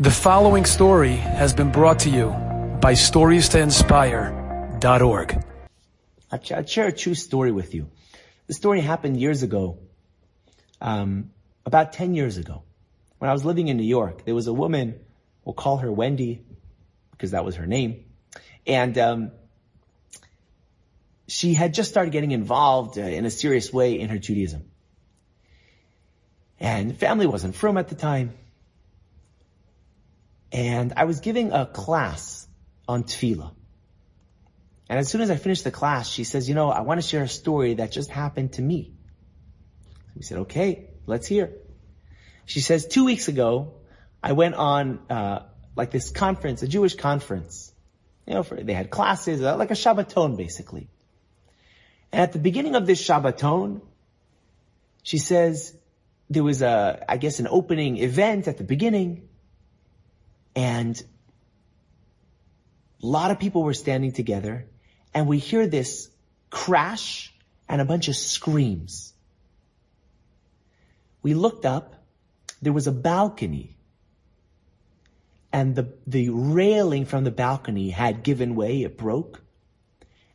The following story has been brought to you by StoriesToInspire.org. I'll share a true story with you. The story happened years ago, um, about 10 years ago. When I was living in New York, there was a woman, we'll call her Wendy, because that was her name, and um, she had just started getting involved uh, in a serious way in her Judaism. And family wasn't frum at the time. And I was giving a class on tefillah. And as soon as I finished the class, she says, you know, I want to share a story that just happened to me. We said, okay, let's hear. She says, two weeks ago, I went on, uh, like this conference, a Jewish conference. You know, for, they had classes, uh, like a Shabbaton, basically. And at the beginning of this Shabbaton, she says, there was a, I guess, an opening event at the beginning, and a lot of people were standing together and we hear this crash and a bunch of screams. We looked up, there was a balcony and the, the railing from the balcony had given way, it broke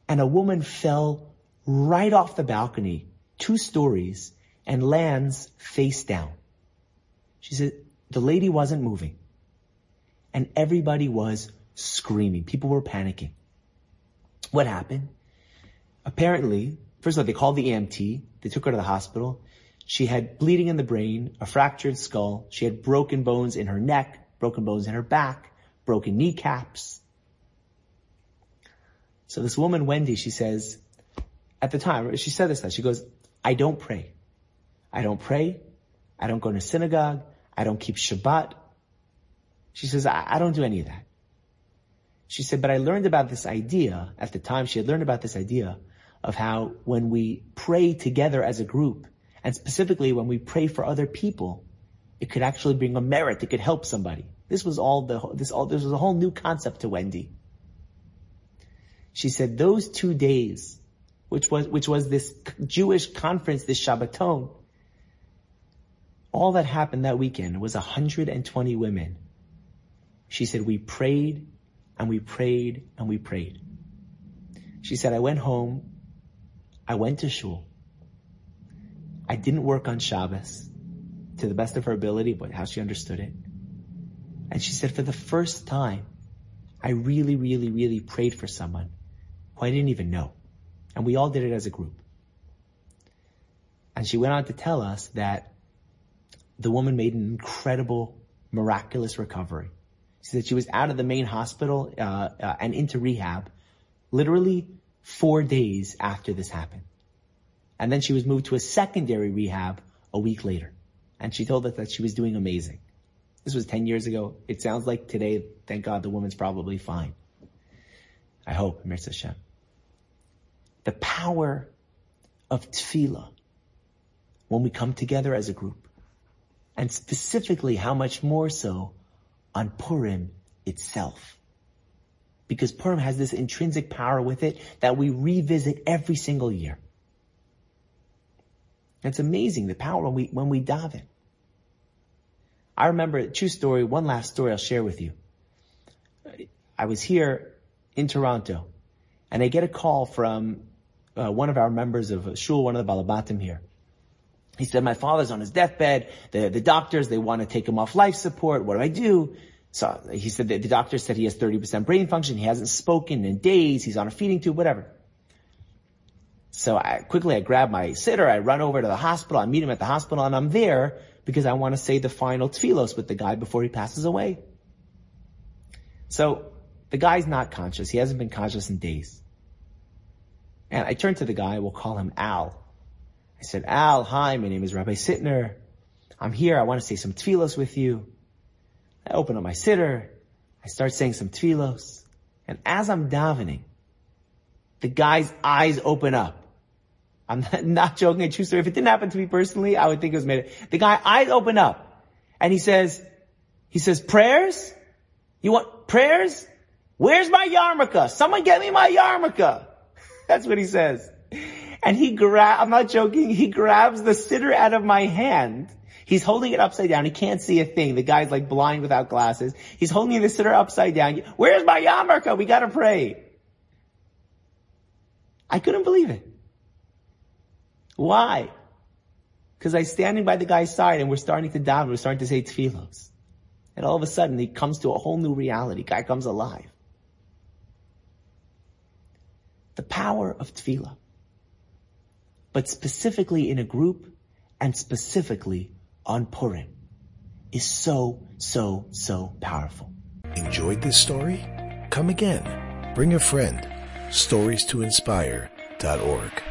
and a woman fell right off the balcony, two stories and lands face down. She said, the lady wasn't moving and everybody was screaming. People were panicking. What happened? Apparently, first of all, they called the EMT. They took her to the hospital. She had bleeding in the brain, a fractured skull. She had broken bones in her neck, broken bones in her back, broken kneecaps. So this woman, Wendy, she says, at the time, she said this, that she goes, I don't pray. I don't pray. I don't go to synagogue. I don't keep Shabbat. She says, I, I don't do any of that. She said, but I learned about this idea at the time. She had learned about this idea of how when we pray together as a group, and specifically when we pray for other people, it could actually bring a merit. It could help somebody. This was all the, this all, this was a whole new concept to Wendy. She said those two days, which was, which was this Jewish conference, this Shabbaton, all that happened that weekend was 120 women she said, we prayed and we prayed and we prayed. She said, I went home. I went to shul. I didn't work on Shabbos to the best of her ability, but how she understood it. And she said, for the first time, I really, really, really prayed for someone who I didn't even know. And we all did it as a group. And she went on to tell us that the woman made an incredible, miraculous recovery. She said she was out of the main hospital uh, uh, and into rehab literally four days after this happened. And then she was moved to a secondary rehab a week later. And she told us that she was doing amazing. This was 10 years ago. It sounds like today, thank God, the woman's probably fine. I hope, Mirza Hashem. The power of tefillah when we come together as a group. And specifically, how much more so on Purim itself. Because Purim has this intrinsic power with it that we revisit every single year. It's amazing the power when we, when we daven. I remember a true story, one last story I'll share with you. I was here in Toronto and I get a call from uh, one of our members of Shul, one of the Balabatim here. He said, my father's on his deathbed. The, the doctors, they want to take him off life support. What do I do? So he said that the doctor said he has 30% brain function. He hasn't spoken in days. He's on a feeding tube, whatever. So I quickly, I grab my siddur. I run over to the hospital. I meet him at the hospital and I'm there because I want to say the final tefillos with the guy before he passes away. So the guy's not conscious. He hasn't been conscious in days. And I turn to the guy. We'll call him Al. I said, Al, hi, my name is Rabbi Sittner. I'm here. I want to say some tefillos with you. I open up my siddur. I start saying some tefillos. And as I'm davening, the guy's eyes open up. I'm not, joking, a true story. If it didn't happen to me personally, I would think it was made. Up. The guy eyes open up and he says, he says, prayers? You want prayers? Where's my yarmulke? Someone get me my yarmulke. That's what he says. And he grab, I'm not joking, he grabs the siddur out of my hand. He's holding it upside down. He can't see a thing. The guy's like blind without glasses. He's holding the siddur upside down. Where's my yarmulke? We gotta pray. I couldn't believe it. Why? Because I'm standing by the guy's side and we're starting to daven. We're starting to say tefillos. And all of a sudden he comes to a whole new reality. Guy comes alive. The power of tefillah. But specifically in a group and specifically on Purim is so, so, so powerful. Enjoyed this story? Come again. Bring a friend. Stories to inspire.org.